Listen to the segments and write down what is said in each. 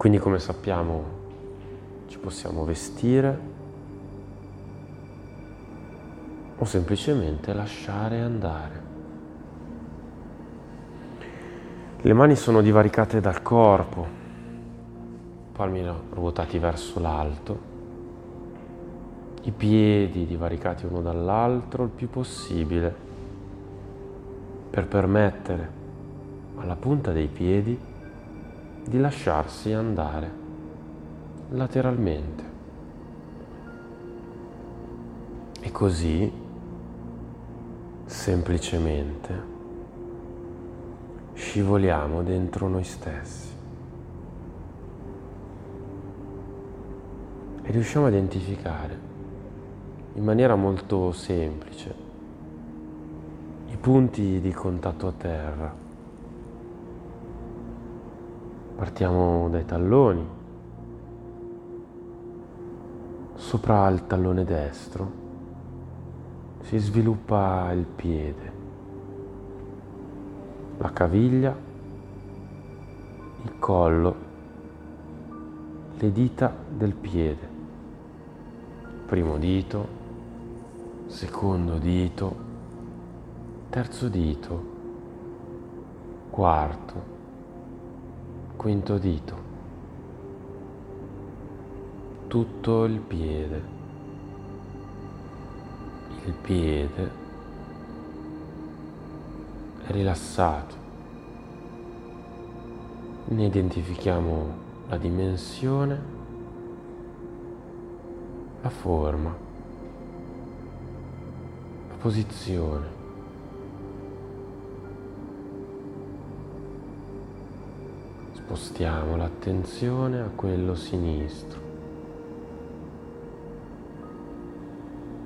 Quindi come sappiamo ci possiamo vestire o semplicemente lasciare andare. Le mani sono divaricate dal corpo, palmi ruotati verso l'alto, i piedi divaricati uno dall'altro il più possibile per permettere alla punta dei piedi di lasciarsi andare lateralmente. E così, semplicemente, scivoliamo dentro noi stessi. E riusciamo a identificare in maniera molto semplice i punti di contatto a terra. Partiamo dai talloni. Sopra il tallone destro si sviluppa il piede, la caviglia, il collo, le dita del piede, primo dito, secondo dito, terzo dito, quarto, quinto dito, tutto il piede il piede è rilassato. Ne identifichiamo la dimensione, la forma, la posizione. Spostiamo l'attenzione a quello sinistro.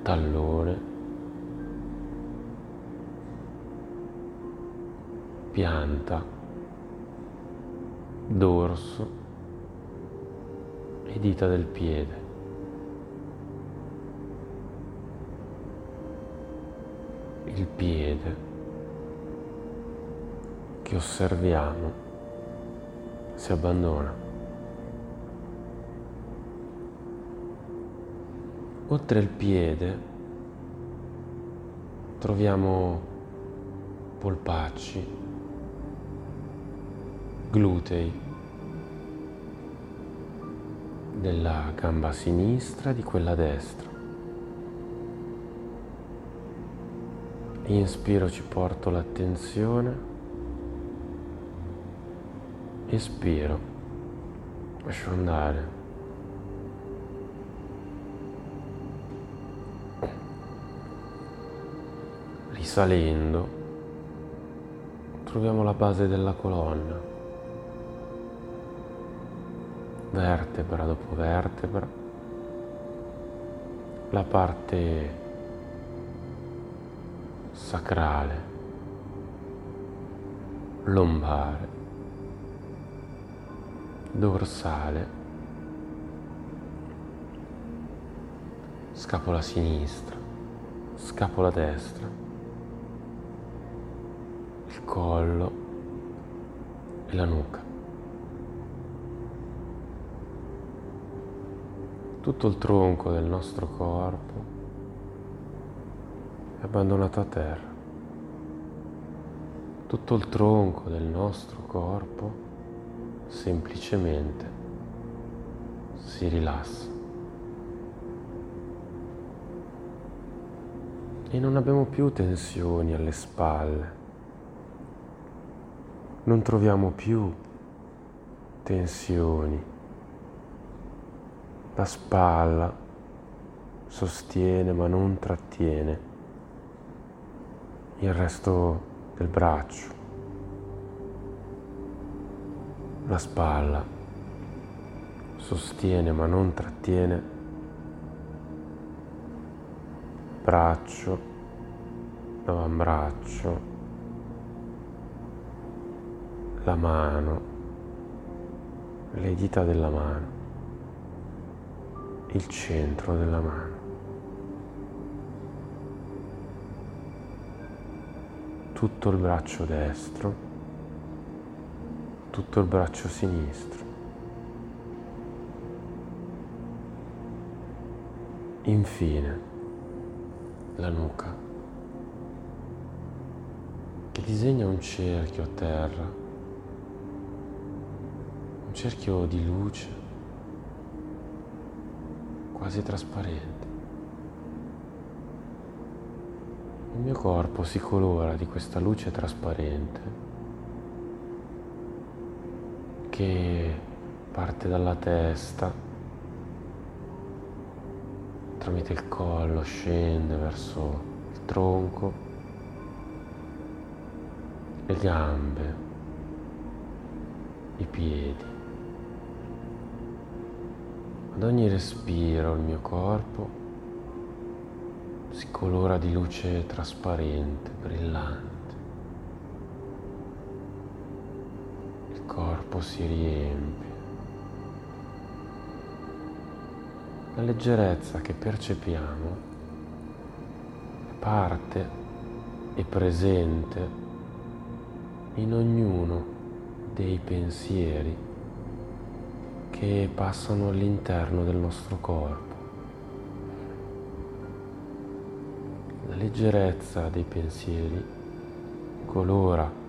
tallone, pianta, dorso e dita del piede. Il piede che osserviamo si abbandona. Oltre il piede troviamo polpacci, glutei della gamba sinistra e di quella destra. Inspiro ci porto l'attenzione, espiro, lascio andare. Risalendo troviamo la base della colonna, vertebra dopo vertebra, la parte sacrale, lombare, dorsale, scapola sinistra, scapola destra collo e la nuca. Tutto il tronco del nostro corpo è abbandonato a terra. Tutto il tronco del nostro corpo semplicemente si rilassa. E non abbiamo più tensioni alle spalle non troviamo più tensioni. La spalla sostiene ma non trattiene il resto del braccio. La spalla. Sostiene ma non trattiene. Braccio, avambraccio, la mano, le dita della mano, il centro della mano. tutto il braccio destro, tutto il braccio sinistro. Infine, la nuca, che disegna un cerchio a terra, un cerchio di luce, quasi trasparente. Il mio corpo si colora di questa luce trasparente che parte dalla testa tramite il collo, scende verso il tronco, le gambe, i piedi. Ad ogni respiro il mio corpo si colora di luce trasparente, brillante. Corpo si riempie. la leggerezza che percepiamo è parte e presente in ognuno dei pensieri che passano all'interno del nostro corpo. La leggerezza dei pensieri colora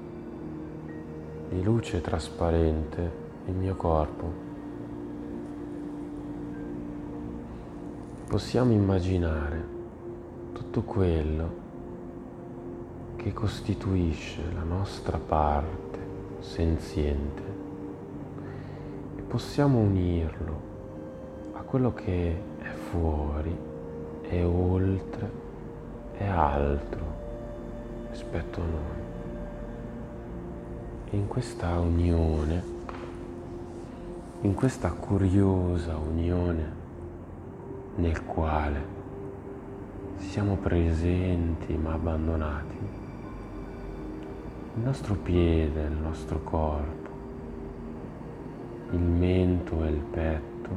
di luce trasparente il mio corpo possiamo immaginare tutto quello che costituisce la nostra parte senziente e possiamo unirlo a quello che è fuori, è oltre, è altro rispetto a noi. In questa unione, in questa curiosa unione, nel quale siamo presenti ma abbandonati, il nostro piede, il nostro corpo, il mento e il petto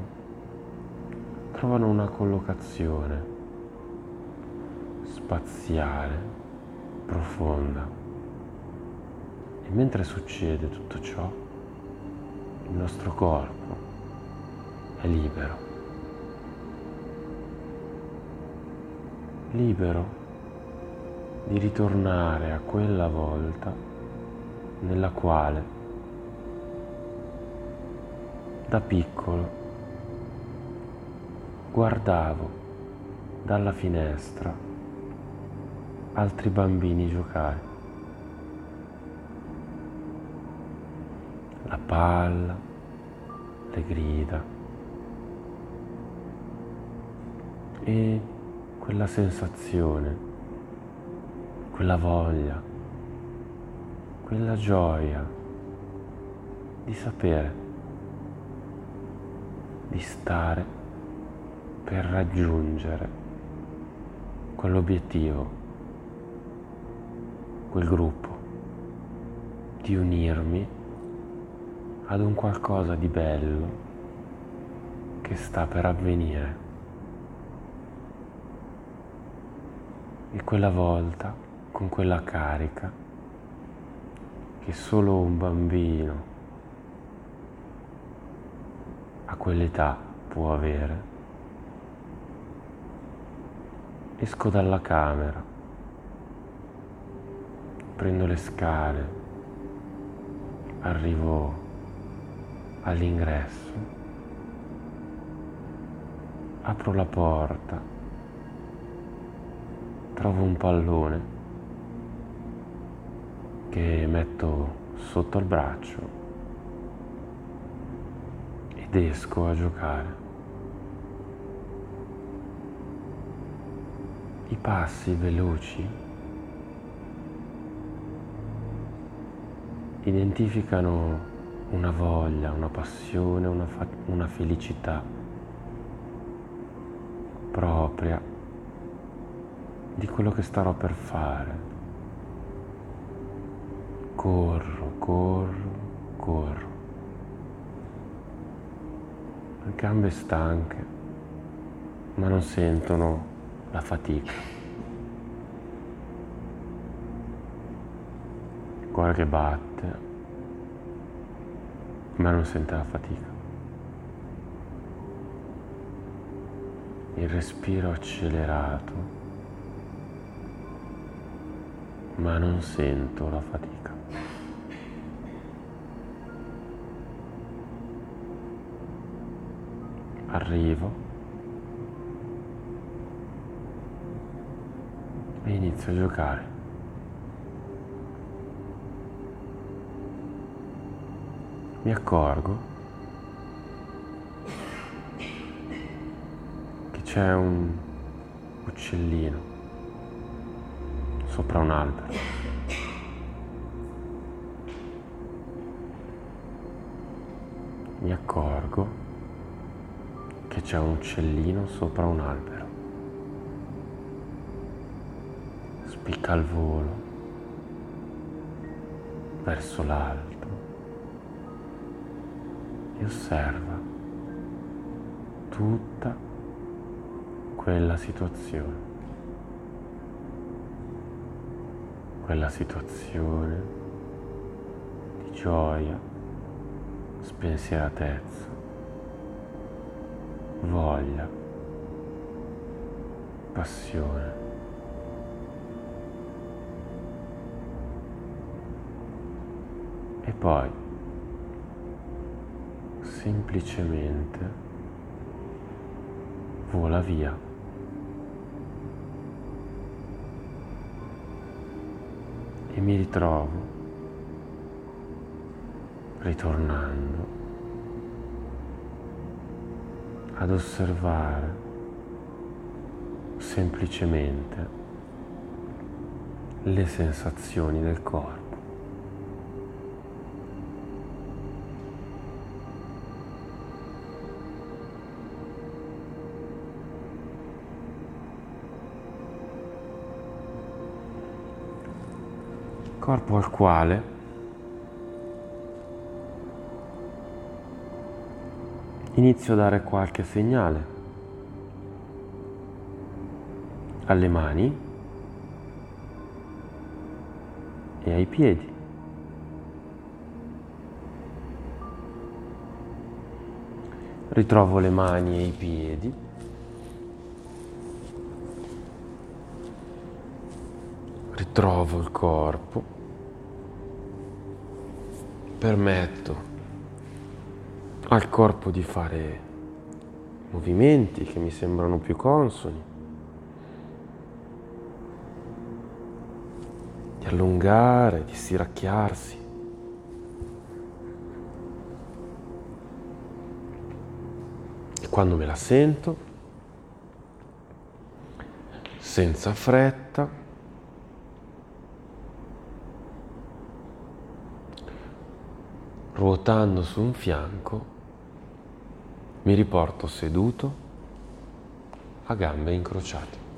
trovano una collocazione spaziale, profonda. E mentre succede tutto ciò, il nostro corpo è libero. libero di ritornare a quella volta nella quale da piccolo guardavo dalla finestra altri bambini giocare. La palla, le grida. E quella sensazione, quella voglia, quella gioia di sapere, di stare per raggiungere quell'obiettivo, quel gruppo, di unirmi ad un qualcosa di bello che sta per avvenire. E quella volta, con quella carica, che solo un bambino a quell'età può avere, esco dalla camera, prendo le scale, arrivo all'ingresso, apro la porta trovo un pallone che metto sotto il braccio ed esco a giocare. I passi veloci identificano una voglia, una passione, una, fa- una felicità propria di quello che starò per fare. Corro, corro, corro. Le gambe stanche, ma non sentono la fatica. Il cuore che batte, ma non sente la fatica. il respiro accelerato, ma non sento la fatica. Arrivo e inizio a giocare. Mi accorgo c'è un uccellino sopra un albero. Mi accorgo che c'è un uccellino sopra un albero. Spicca al volo verso l'alto e osserva tutta quella situazione, quella situazione di gioia, spensieratezza, voglia, passione. E poi semplicemente vola via. e mi ritrovo ritornando ad osservare semplicemente le sensazioni del corpo. Corpo al quale inizio a dare qualche segnale alle mani e ai piedi. Ritrovo le mani e i piedi. Ritrovo il corpo permetto al corpo di fare movimenti che mi sembrano più consoni, di allungare, di stiracchiarsi. E quando me la sento, senza fretta, ruotando su un fianco, mi riporto seduto a gambe incrociate.